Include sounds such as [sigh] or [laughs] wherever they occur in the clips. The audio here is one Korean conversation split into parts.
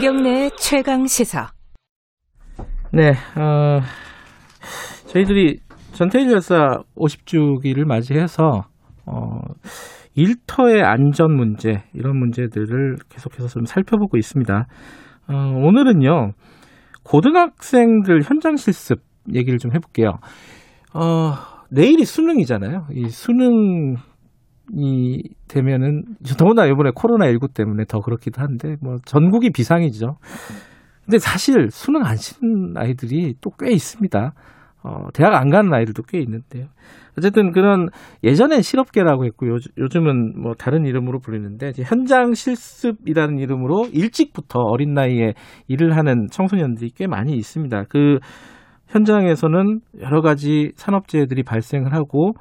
김경래 최강 시사. 네, 어, 저희들이 전태일 열사 50주기를 맞이해서 어, 일터의 안전 문제 이런 문제들을 계속해서 좀 살펴보고 있습니다. 어, 오늘은요 고등학생들 현장 실습 얘기를 좀 해볼게요. 어, 내일이 수능이잖아요. 이 수능 이 되면은 더구나 이번에 코로나 19 때문에 더 그렇기도 한데 뭐 전국이 비상이죠. 근데 사실 수능 안 치는 아이들이 또 꽤 있습니다. 어, 대학 안 가는 아이들도 꽤 있는데요. 어쨌든 그런 예전엔 실업계라고 했고 요, 요즘은 뭐 다른 이름으로 불리는데 현장 실습이라는 이름으로 일찍부터 어린 나이에 일을 하는 청소년들이 꽤 많이 있습니다. 그 현장에서는 여러 가지 산업재해들이 발생을 하고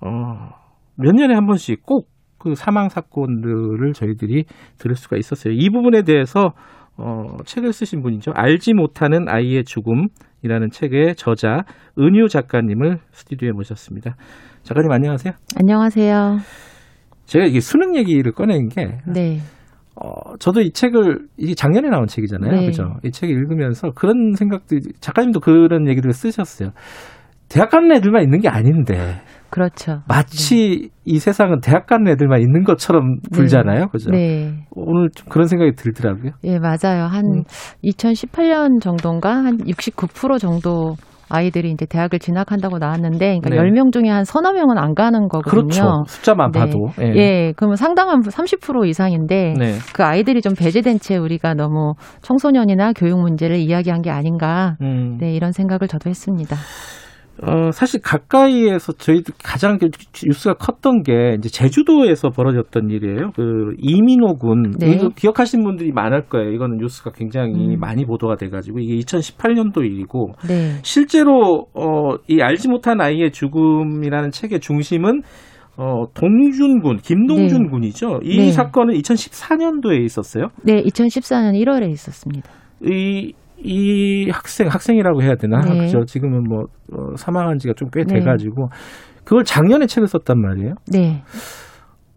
어, 몇 년에 한 번씩 꼭 그 사망 사건들을 저희들이 들을 수가 있었어요. 이 부분에 대해서 어, 책을 쓰신 분이죠. 알지 못하는 아이의 죽음이라는 책의 저자 은유 작가님을 스튜디오에 모셨습니다. 작가님 안녕하세요. 안녕하세요. 제가 이게 수능 얘기를 꺼낸 게 네. 어, 저도 이 책을 이게 작년에 나온 책이잖아요. 네. 그죠? 이 책을 읽으면서 그런 생각들이 작가님도 그런 얘기를 쓰셨어요. 대학 가는 애들만 있는 게 아닌데 그렇죠. 마치 이 세상은 대학 가는 애들만 있는 것처럼 불잖아요. 그죠? 네. 오늘 좀 그런 생각이 들더라고요. 예, 맞아요. 한 음. 2018년 정도인가 한 69% 정도 아이들이 이제 대학을 진학한다고 나왔는데 그러니까 네. 10명 중에 한 서너 명은 안 가는 거거든요. 그렇죠. 숫자만 네. 봐도. 예. 예, 그러면 상당한 30% 이상인데 네. 그 아이들이 좀 배제된 채 우리가 너무 청소년이나 교육 문제를 이야기한 게 아닌가. 음. 네, 이런 생각을 저도 했습니다. 어, 사실 가까이에서 저희들 가장 그 뉴스가 컸던 게 이제 제주도에서 벌어졌던 일이에요. 그 이민호 군. 네. 이거 기억하시는 분들이 많을 거예요. 이거는 뉴스가 굉장히 음. 많이 보도가 돼가지고 이게 2018년도 일이고 네. 실제로 어, 이 알지 못한 아이의 죽음이라는 책의 중심은 어, 동준 군, 김동준 네. 군이죠. 이 네. 사건은 2014년도에 있었어요. 네, 2014년 1월에 있었습니다. 이, 이 학생, 학생이라고 해야 되나? 네. 그죠. 지금은 뭐, 어, 사망한 지가 좀꽤 네. 돼가지고, 그걸 작년에 책을 썼단 말이에요. 네.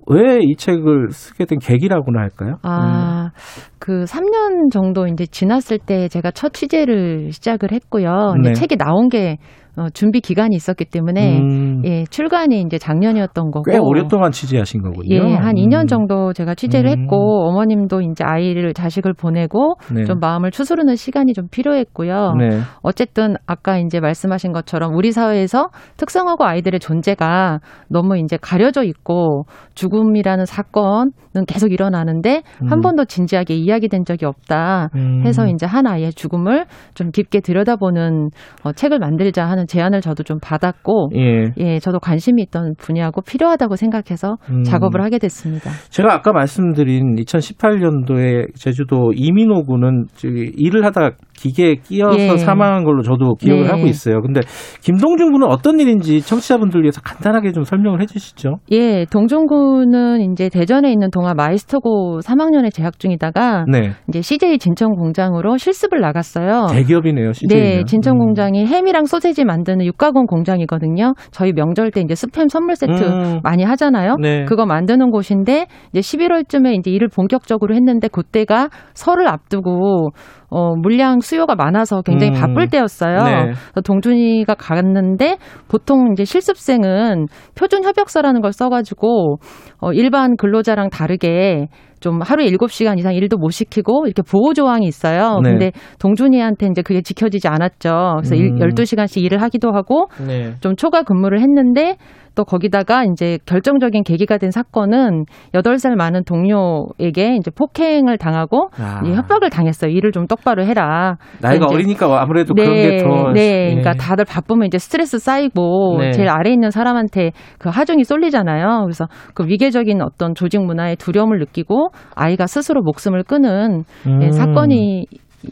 왜이 책을 쓰게 된 계기라고나 할까요? 아, 그 3년 정도 이제 지났을 때 제가 첫 취재를 시작을 했고요. 네. 책이 나온 게 어, 준비 기간이 있었기 때문에 음, 예, 출간이 이제 작년이었던 거고. 꽤 오랫동안 취재하신 거군요. 예, 한 2년 음, 정도 제가 취재를 음. 했고 어머님도 이제 아이를 자식을 보내고 네. 좀 마음을 추스르는 시간이 좀 필요했고요. 네. 어쨌든 아까 이제 말씀하신 것처럼 우리 사회에서 특성화고 아이들의 존재가 너무 이제 가려져 있고 죽음이라는 사건은 계속 일어나는데 한 음. 번도 진지하게 이야기된 적이 없다 음. 해서 이제 한 아이의 죽음을 좀 깊게 들여다보는 어, 책을 만들자 하는 제안을 저도 좀 받았고 예. 예, 저도 관심이 있던 분야고 필요하다고 생각해서 음. 작업을 하게 됐습니다. 제가 아까 말씀드린 2018년도에 제주도 이민호 군은 저기 일을 하다가 기계에 끼어서 예. 사망한 걸로 저도 기억을 네. 하고 있어요. 근데 김동준 군은 어떤 일인지 청취자분들 위해서 간단하게 좀 설명을 해 주시죠. 예, 동종군은 이제 대전에 있는 동아 마이스터고 3학년에 재학 중이다가 네. 이제 CJ 진천 공장으로 실습을 나갔어요. 대기업이네요, CJ는. 네, 진천 공장이 햄이랑 소세지 만드는 육가공 공장이거든요. 저희 명절 때 이제 스팸 선물 세트 음. 많이 하잖아요. 네. 그거 만드는 곳인데 이제 11월쯤에 이제 일을 본격적으로 했는데 그때가 설을 앞두고 어 물량 수요가 많아서 굉장히 음. 바쁠 때였어요. 네. 동준이가 갔는데 보통 이제 실습생은 표준 협약서라는 걸 써가지고 어 일반 근로자랑 다르게 좀 하루에 7시간 이상 일도 못 시키고 이렇게 보호 조항이 있어요. 네. 근데 동준이한테 이제 그게 지켜지지 않았죠. 그래서 일 음. 12시간씩 일을 하기도 하고 네. 좀 초과 근무를 했는데 또 거기다가 이제 결정적인 계기가 된 사건은 8살 많은 동료에게 이제 폭행을 당하고 아. 이 협박을 당했어요. 일을 좀 똑바로 해라. 나이가 이제- 어리니까 아무래도 그런 게 더. 네, 예. 그러니까 다들 바쁘면 이제 스트레스 쌓이고 네. 제일 아래 있는 사람한테 그 하중이 쏠리잖아요. 그래서 그 위계적인 어떤 조직 문화에 두려움을 느끼고 아이가 스스로 목숨을 끊은 예, 음. 사건이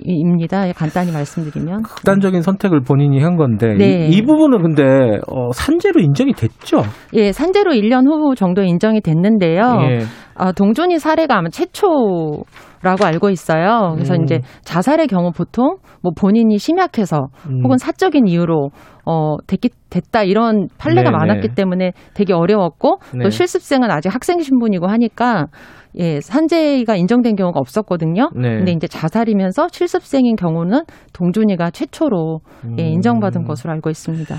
입니다. 간단히 말씀드리면. 극단적인 선택을 본인이 한 건데 네. 이, 이 부분은 근데 어, 산재로 인정이 됐죠. 예, 산재로 1년 후 정도 인정이 됐는데요. 예. 아, 동준이 사례가 아마 최초 라고 알고 있어요. 그래서 음. 이제 자살의 경우 보통 뭐 본인이 심약해서 음. 혹은 사적인 이유로 어 됐기 됐다 이런 판례가 네네. 많았기 때문에 되게 어려웠고 네. 또 실습생은 아직 학생 신분이고 하니까 예 산재가 인정된 경우가 없었거든요. 네. 근데 이제 자살이면서 실습생인 경우는 동준이가 최초로 예, 음. 인정받은 것으로 알고 있습니다.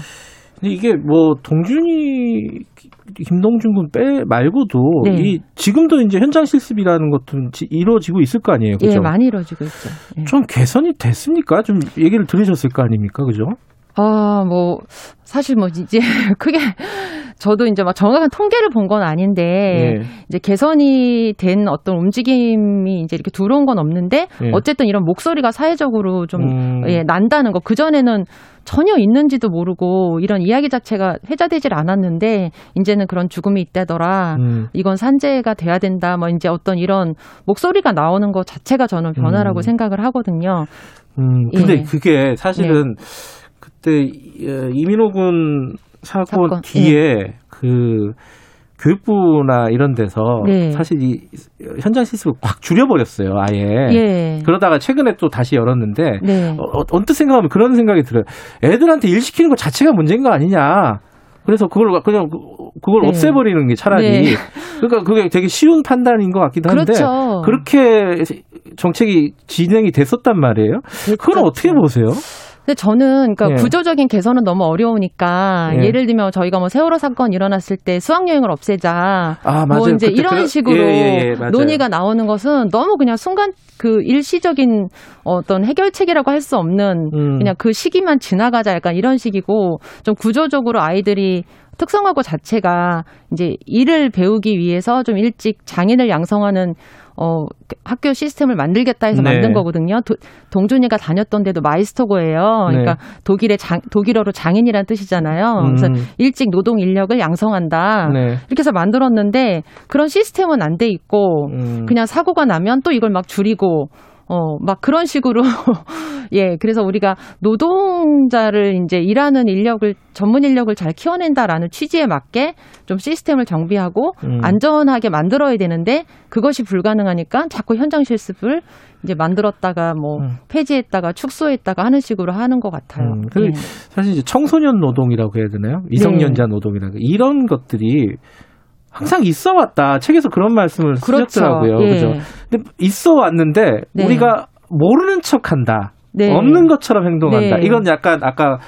근데 이게 뭐 동준이 김동준 군 빼 말고도 네. 이 지금도 이제 현장 실습이라는 것도 지- 이루어지고 있을 거 아니에요, 그죠? 예, 많이 이루어지고 있죠. 예. 좀 개선이 됐습니까? 좀 얘기를 들으셨을 거 아닙니까, 그죠? 아, 뭐, 사실 뭐, 이제, [laughs] 크게, 저도 이제 막 정확한 통계를 본 건 아닌데, 예. 이제 개선이 된 어떤 움직임이 이제 이렇게 들어온 건 없는데, 예. 어쨌든 이런 목소리가 사회적으로 좀, 음. 예, 난다는 거. 그 전에는 전혀 있는지도 모르고, 이런 이야기 자체가 회자되질 않았는데, 이제는 그런 죽음이 있다더라. 음. 이건 산재가 돼야 된다. 뭐, 이제 어떤 이런 목소리가 나오는 것 자체가 저는 변화라고 음. 생각을 하거든요. 음, 근데 예. 그게 사실은 그때 이- 어, 이민호 군 사건, 사건, 뒤에 그 교육부나 이런 데서 네. 사실 이 현장 실습을 확 줄여버렸어요, 아예. 예. 그러다가 최근에 또 다시 열었는데 네. 어, 어, 언뜻 생각하면 그런 생각이 들어요. 애들한테 일 시키는 것 자체가 문제인 거 아니냐. 그래서 그걸 그냥 그- 그걸 네. 없애버리는 게 차라리 네. 그러니까 그게 되게 쉬운 판단인 것 같기도 한데 그렇죠. 그렇게 정책이 진행이 됐었단 말이에요. 그건 어떻게 보세요? 근데 저는 그러니까 예. 구조적인 개선은 너무 어려우니까 예. 예를 들면 저희가 뭐 세월호 사건 일어났을 때 수학 여행을 없애자 아. 뭐 이제 이런 그- 식으로 예, 예, 예. 논의가 나오는 것은 너무 그냥 순간 그 일시적인 어떤 해결책이라고 할 수 없는 음. 그냥 그 시기만 지나가자 약간 이런 식이고 좀 구조적으로 아이들이 특성화고 자체가 이제 일을 배우기 위해서 좀 일찍 장인을 양성하는 어 학교 시스템을 만들겠다 해서 네. 만든 거거든요. 도, 동준이가 다녔던 데도 마이스터고예요. 그러니까 독일의 장, 독일어로 장인이란 뜻이잖아요. 그래서 음. 일찍 노동 인력을 양성한다. 네. 이렇게 해서 만들었는데 그런 시스템은 안 돼 있고 음. 그냥 사고가 나면 또 이걸 막 줄이고 어, 막 그런 식으로 [laughs] 예, 그래서 우리가 노동자를 이제 일하는 인력을 전문 인력을 잘 키워낸다라는 취지에 맞게 좀 시스템을 정비하고 음. 안전하게 만들어야 되는데 그것이 불가능하니까 자꾸 현장 실습을 이제 만들었다가 뭐 음. 폐지했다가 축소했다가 하는 식으로 하는 것 같아요. 음, 그 예. 사실 이제 청소년 노동이라고 해야 되나요? 미성년자 노동이라고 이런 것들이 항상 있어 왔다. 책에서 그런 말씀을 그렇죠. 쓰셨더라고요. 예. 그죠? 근데 있어 왔는데 네. 우리가 모르는 척 한다. 네. 없는 것처럼 행동한다. 네. 이건 약간 아까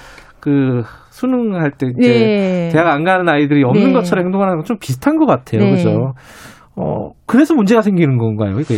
그 수능할 때 이제 네. 대학 안 가는 아이들이 없는 네. 것처럼 행동하는 건 좀 비슷한 것 같아요. 네. 그죠? 어, 그래서 문제가 생기는 건가요, 이게?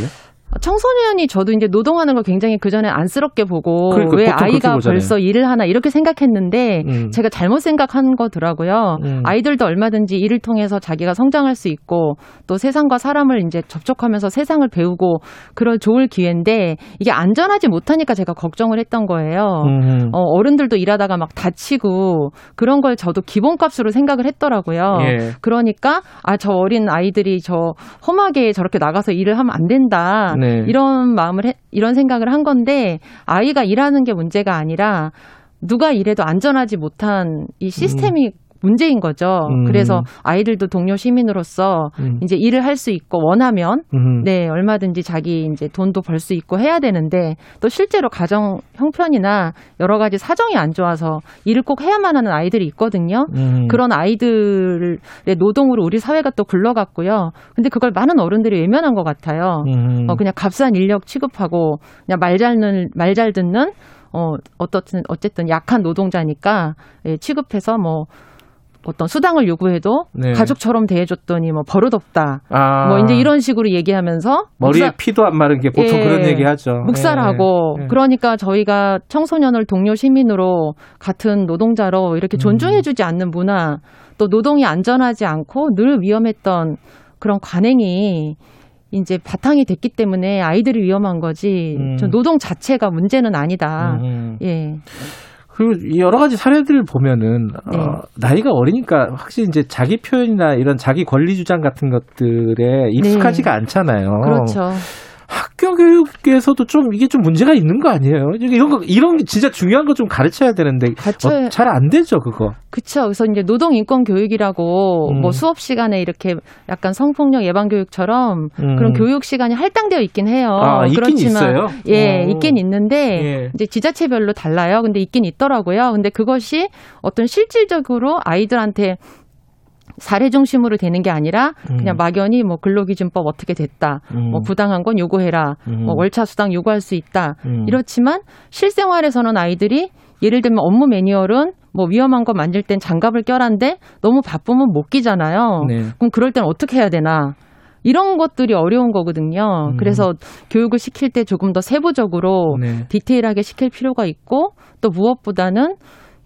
청소년이 저도 이제 노동하는 걸 굉장히 그 전에 안쓰럽게 보고 그러니까 왜 아이가. 벌써 일을 하나 이렇게 생각했는데 음. 제가 잘못 생각한 거더라고요. 음. 아이들도 얼마든지 일을 통해서 자기가 성장할 수 있고 또 세상과 사람을 이제 접촉하면서 세상을 배우고 그럴 좋을 기회인데 이게 안전하지 못하니까 제가 걱정을 했던 거예요. 음. 어, 어른들도 일하다가 막 다치고 그런 걸 저도 기본값으로 생각을 했더라고요. 예. 그러니까 아 저 어린 아이들이 저 험하게 저렇게 나가서 일을 하면 안 된다. 네. 이런 마음을 해, 이런 생각을 한 건데 아이가 일하는 게 문제가 아니라 누가 일해도 안전하지 못한 이 시스템이 문제인 거죠. 음. 그래서 아이들도 동료 시민으로서 음. 이제 일을 할 수 있고 원하면 음. 네, 얼마든지 자기 이제 돈도 벌 수 있고 해야 되는데 또 실제로 가정 형편이나 여러 가지 사정이 안 좋아서 일을 꼭 해야만 하는 아이들이 있거든요. 음. 그런 아이들의 노동으로 우리 사회가 또 굴러갔고요. 근데 그걸 많은 어른들이 외면한 것 같아요. 음. 어, 그냥 값싼 인력 취급하고 그냥 말잘 듣는 말 잘 듣는 어 어떻든 어쨌든 약한 노동자니까 예, 취급해서 뭐 어떤 수당을 요구해도 네. 가족처럼 대해줬더니 뭐 버릇없다. 아. 뭐 이제 이런 식으로 얘기하면서 머리에 묵사- 피도 안 마른 게 보통 예. 그런 얘기 하죠. 묵살하고 예. 예. 그러니까 저희가 청소년을 동료 시민으로 같은 노동자로 이렇게 음. 존중해주지 않는 문화 또 노동이 안전하지 않고 늘 위험했던 그런 관행이 이제 바탕이 됐기 때문에 아이들이 위험한 거지 음. 저 노동 자체가 문제는 아니다. 음. 예. 그리고 이 여러 가지 사례들을 보면은 네. 어, 나이가 어리니까 확실히 이제 자기 표현이나 이런 자기 권리 주장 같은 것들에 익숙하지가 않잖아요. 그렇죠. 인권 교육에서도 좀 이게 좀 문제가 있는 거 아니에요? 이런 거 이런 게 진짜 중요한 거 좀 가르쳐야 되는데 가르쳐야- 어, 잘안 되죠 그거. 그쵸. 그래서 이제 노동 인권 교육이라고 음. 뭐 수업 시간에 이렇게 약간 성폭력 예방 교육처럼 음. 그런 교육 시간이 할당되어 있긴 해요. 아, 있긴 그렇지만 있어요? 예, 오. 있긴 있는데 예. 이제 지자체별로 달라요. 근데 있긴 있더라고요. 근데 그것이 어떤 실질적으로 아이들한테 사례 중심으로 되는 게 아니라 그냥 음. 막연히 뭐 근로기준법 어떻게 됐다. 음. 뭐 부당한 건 요구해라. 음. 뭐 월차 수당 요구할 수 있다. 음. 이렇지만 실생활에서는 아이들이 예를 들면 업무 매뉴얼은 뭐 위험한 거 만질 땐 장갑을 껴란데 너무 바쁘면 못 끼잖아요. 네. 그럼 그럴 땐 어떻게 해야 되나? 이런 것들이 어려운 거거든요. 음. 그래서 교육을 시킬 때 조금 더 세부적으로 네. 디테일하게 시킬 필요가 있고 또 무엇보다는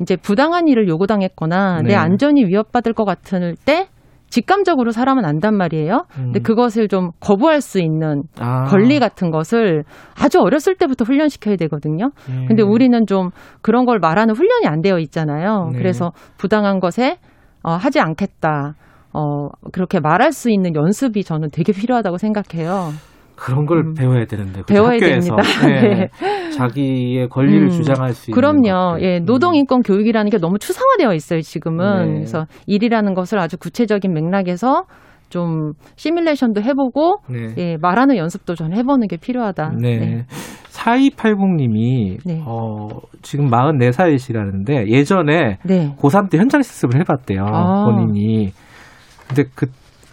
이제 부당한 일을 요구당했거나 네. 내 안전이 위협받을 것 같을 때 직감적으로 사람은 안단 말이에요. 근데 음. 그것을 좀 거부할 수 있는 아. 권리 같은 것을 아주 어렸을 때부터 훈련시켜야 되거든요. 예. 근데 우리는 좀 그런 걸 말하는 훈련이 안 되어 있잖아요. 네. 그래서 부당한 것에 어, 하지 않겠다. 어, 그렇게 말할 수 있는 연습이 저는 되게 필요하다고 생각해요. 그런 걸 음. 배워야 되는데 그죠? 배워야 학교에서. 됩니다. [laughs] 네. 네. 자기의 권리를 음. 주장할 수 있는 그럼요. 예, 음. 노동 인권 교육이라는 게 너무 추상화되어 있어요, 지금은. 네. 그래서 일이라는 것을 아주 구체적인 맥락에서 좀 시뮬레이션도 해보고, 네. 예, 말하는 연습도 전 해보는 게 필요하다. 네. 4280님이 네. 어, 지금 44살이시라는데 예전에 네. 고3 때 현장 실습을 해봤대요. 아. 본인이. 근데 그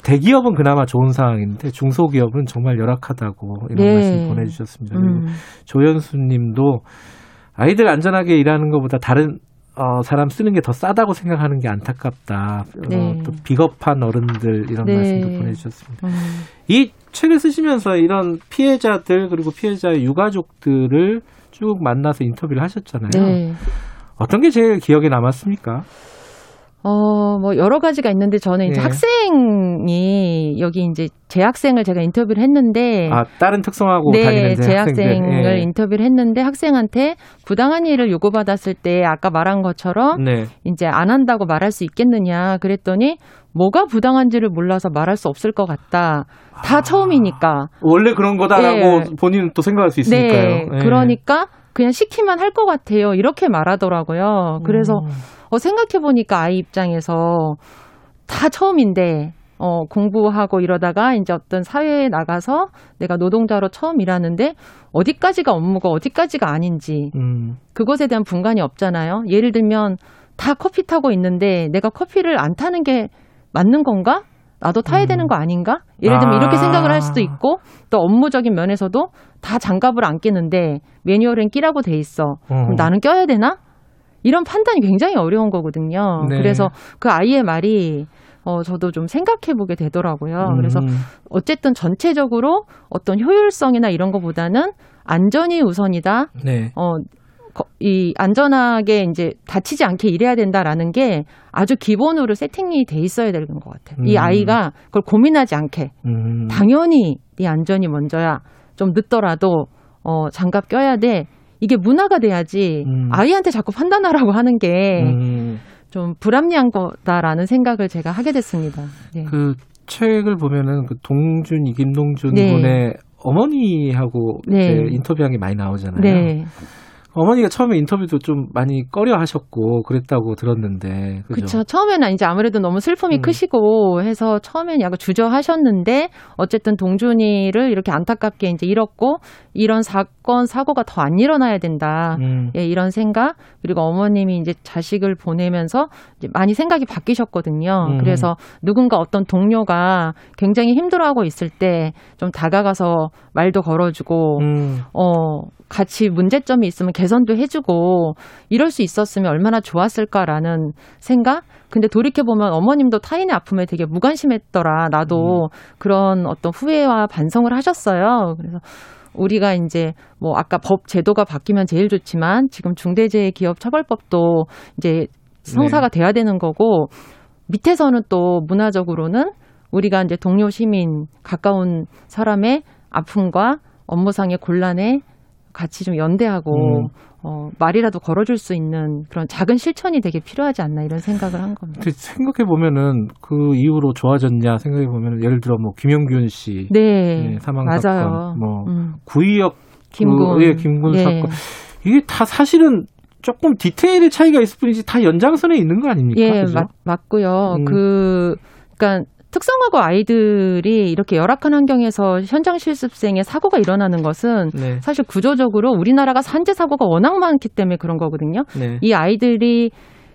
대기업은 그나마 좋은 상황인데 중소기업은 정말 열악하다고 이런 네. 말씀 보내주셨습니다. 그리고 음. 조현수님도 아이들 안전하게 일하는 것보다 다른 어, 사람 쓰는 게 더 싸다고 생각하는 게 안타깝다. 어, 네. 또 비겁한 어른들 이런 네. 말씀도 보내주셨습니다. 음. 이 책을 쓰시면서 이런 피해자들 그리고 피해자의 유가족들을 쭉 만나서 인터뷰를 하셨잖아요. 네. 어떤 게 제일 기억에 남았습니까? 어, 뭐, 여러 가지가 있는데 저는 이제 네. 학생이 여기 이제 재학생을 제가 인터뷰를 했는데. 아 다른 특성하고 네, 다니는 재학생을 예. 인터뷰를 했는데 학생한테 부당한 일을 요구받았을 때 아까 말한 것처럼 네. 이제 안 한다고 말할 수 있겠느냐 그랬더니 뭐가 부당한지를 몰라서 말할 수 없을 것 같다. 다 아. 처음이니까. 원래 그런 거다라고 예. 본인은 또 생각할 수 있으니까요. 네. 예. 그러니까 그냥 시키면 할 것 같아요. 이렇게 말하더라고요. 그래서 음. 어, 생각해보니까 아이 입장에서 다 처음인데, 어, 공부하고 이러다가 이제 어떤 사회에 나가서 내가 노동자로 처음 일하는데 어디까지가 업무가 어디까지가 아닌지 음. 그것에 대한 분간이 없잖아요. 예를 들면 다 커피 타고 있는데 내가 커피를 안 타는 게 맞는 건가? 나도 타야 음. 되는 거 아닌가? 예를 들면 아. 이렇게 생각을 할 수도 있고 또 업무적인 면에서도 다 장갑을 안 끼는데 매뉴얼엔 끼라고 돼 있어. 그럼 어. 나는 껴야 되나? 이런 판단이 굉장히 어려운 거거든요. 네. 그래서 그 아이의 말이 어, 저도 좀 생각해 보게 되더라고요. 음. 그래서 어쨌든 전체적으로 어떤 효율성이나 이런 것보다는 안전이 우선이다. 네. 어, 거- 이 안전하게 이제 다치지 않게 일해야 된다라는 게 아주 기본으로 세팅이 돼 있어야 되는 것 같아요. 이 음. 아이가 그걸 고민하지 않게 음. 당연히 네 안전이 먼저야. 좀 늦더라도 어, 장갑 껴야 돼. 이게 문화가 돼야지 음. 아이한테 자꾸 판단하라고 하는 게좀 음. 불합리한 거다라는 생각을 제가 하게 됐습니다. 네. 그 책을 보면은 그 동준 이김동준 네. 분의 어머니하고 네. 인터뷰한 게 많이 나오잖아요. 네. 어머니가 처음에 인터뷰도 좀 많이 꺼려 하셨고 그랬다고 들었는데? 그렇죠. 처음에는 이제 아무래도 너무 슬픔이 음. 크시고 해서 처음엔 약간 주저하셨는데 어쨌든 동준이를 이렇게 안타깝게 이제 잃었고 이런 사건 사고가 더 안 일어나야 된다. 음. 예, 이런 생각 그리고 어머님이 이제 자식을 보내면서 이제 많이 생각이 바뀌셨거든요. 음. 그래서 누군가 어떤 동료가 굉장히 힘들어하고 있을 때 좀 다가가서 말도 걸어주고 음. 어, 같이 문제점이 있으면 개선도 해주고 이럴 수 있었으면 얼마나 좋았을까라는 생각? 근데 돌이켜 보면 어머님도 타인의 아픔에 되게 무관심했더라. 나도 그런 어떤 후회와 반성을 하셨어요. 그래서 우리가 이제 뭐 아까 법 제도가 바뀌면 제일 좋지만 지금 중대재해 기업 처벌법도 이제 성사가 돼야 되는 거고 밑에서는 또 문화적으로는 우리가 이제 동료 시민 가까운 사람의 아픔과 업무상의 곤란에 같이 좀 연대하고 음. 어, 말이라도 걸어줄 수 있는 그런 작은 실천이 되게 필요하지 않나 이런 생각을 한 겁니다. 생각해 보면은 그 이후로 좋아졌냐 생각해 보면 예를 들어 뭐 김영균 씨 네, 네, 사망 맞아요. 사건, 뭐 음, 구의역 김군, 그, 예, 김군 네. 사건 이게 다 사실은 조금 디테일의 차이가 있을 뿐이지 다 연장선에 있는 거 아닙니까? 예, 그죠? 맞, 맞고요. 음. 그, 그러니까 특성화고 아이들이 이렇게 열악한 환경에서 현장 실습생의 사고가 일어나는 것은 네, 사실 구조적으로 우리나라가 산재 사고가 워낙 많기 때문에 그런 거거든요. 네. 이 아이들이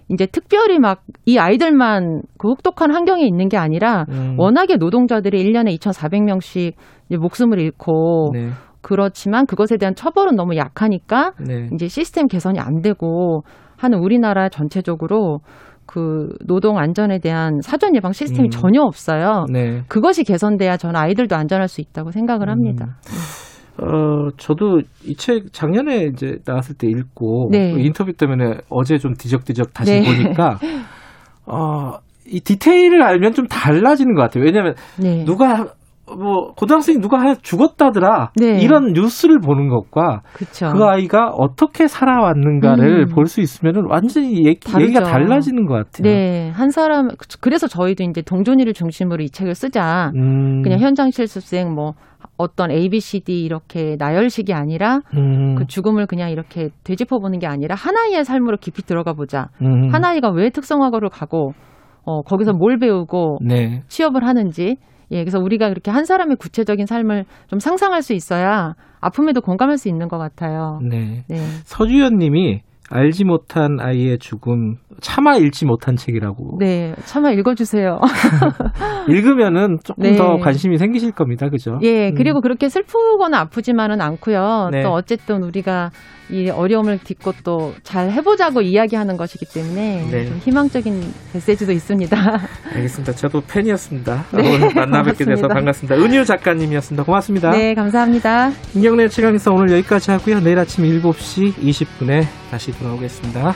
이제 특별히 막 이 아이들만 그 혹독한 환경에 있는 게 아니라 음, 워낙에 노동자들이 1년에 2,400명씩 목숨을 잃고 네, 그렇지만 그것에 대한 처벌은 너무 약하니까 네. 이제 시스템 개선이 안 되고 하는 우리나라 전체적으로 그 노동 안전에 대한 사전 예방 시스템이 음. 전혀 없어요. 네. 그것이 개선돼야 저는 아이들도 안전할 수 있다고 생각을 합니다. 어, 저도 이 책 작년에 이제 나왔을 때 읽고 네. 그 인터뷰 때문에 어제 좀 뒤적뒤적 다시 네. 보니까 [laughs] 어, 이 디테일을 알면 좀 달라지는 것 같아요. 왜냐하면 네. 누가 뭐 고등학생이 누가 하나 죽었다더라 네. 이런 뉴스를 보는 것과 그렇죠. 그 아이가 어떻게 살아왔는가를 음. 볼수 있으면은 완전히 얘기, 다르죠. 얘기가 달라지는 것 같아요. 네, 한 사람 그래서 저희도 이제 동존이를 중심으로 이 책을 쓰자. 음, 그냥 현장 실습생 뭐 어떤 A, B, C, D 이렇게 나열식이 아니라 음, 그 죽음을 그냥 이렇게 되짚어 보는 게 아니라 하나의 삶으로 깊이 들어가 보자. 음, 하나이가 왜 특성화고를 가고 어 거기서 뭘 배우고 네, 취업을 하는지 예 그래서 우리가 그렇게 한 사람의 구체적인 삶을 좀 상상할 수 있어야 아픔에도 공감할 수 있는 것 같아요. 네. 네. 서주연 님이 알지 못한 아이의 죽음 차마 읽지 못한 책이라고 네, 참아 읽어주세요. [laughs] 읽으면은 조금 네. 더 관심이 생기실 겁니다, 그죠? 예, 음. 그리고 그렇게 슬프거나 아프지만은 않고요. 네. 또 어쨌든 우리가 이 어려움을 딛고 또 잘 해보자고 이야기하는 것이기 때문에 네. 좀 희망적인 메시지도 있습니다. [laughs] 알겠습니다. 저도 팬이었습니다. 네, 오늘 만나 뵙게 돼서. 반갑습니다. 은유 작가님이었습니다. 고맙습니다. 네, 감사합니다. 김경래 최강에서 오늘 여기까지 하고요. 내일 아침 7시 20분에 다시 돌아오겠습니다.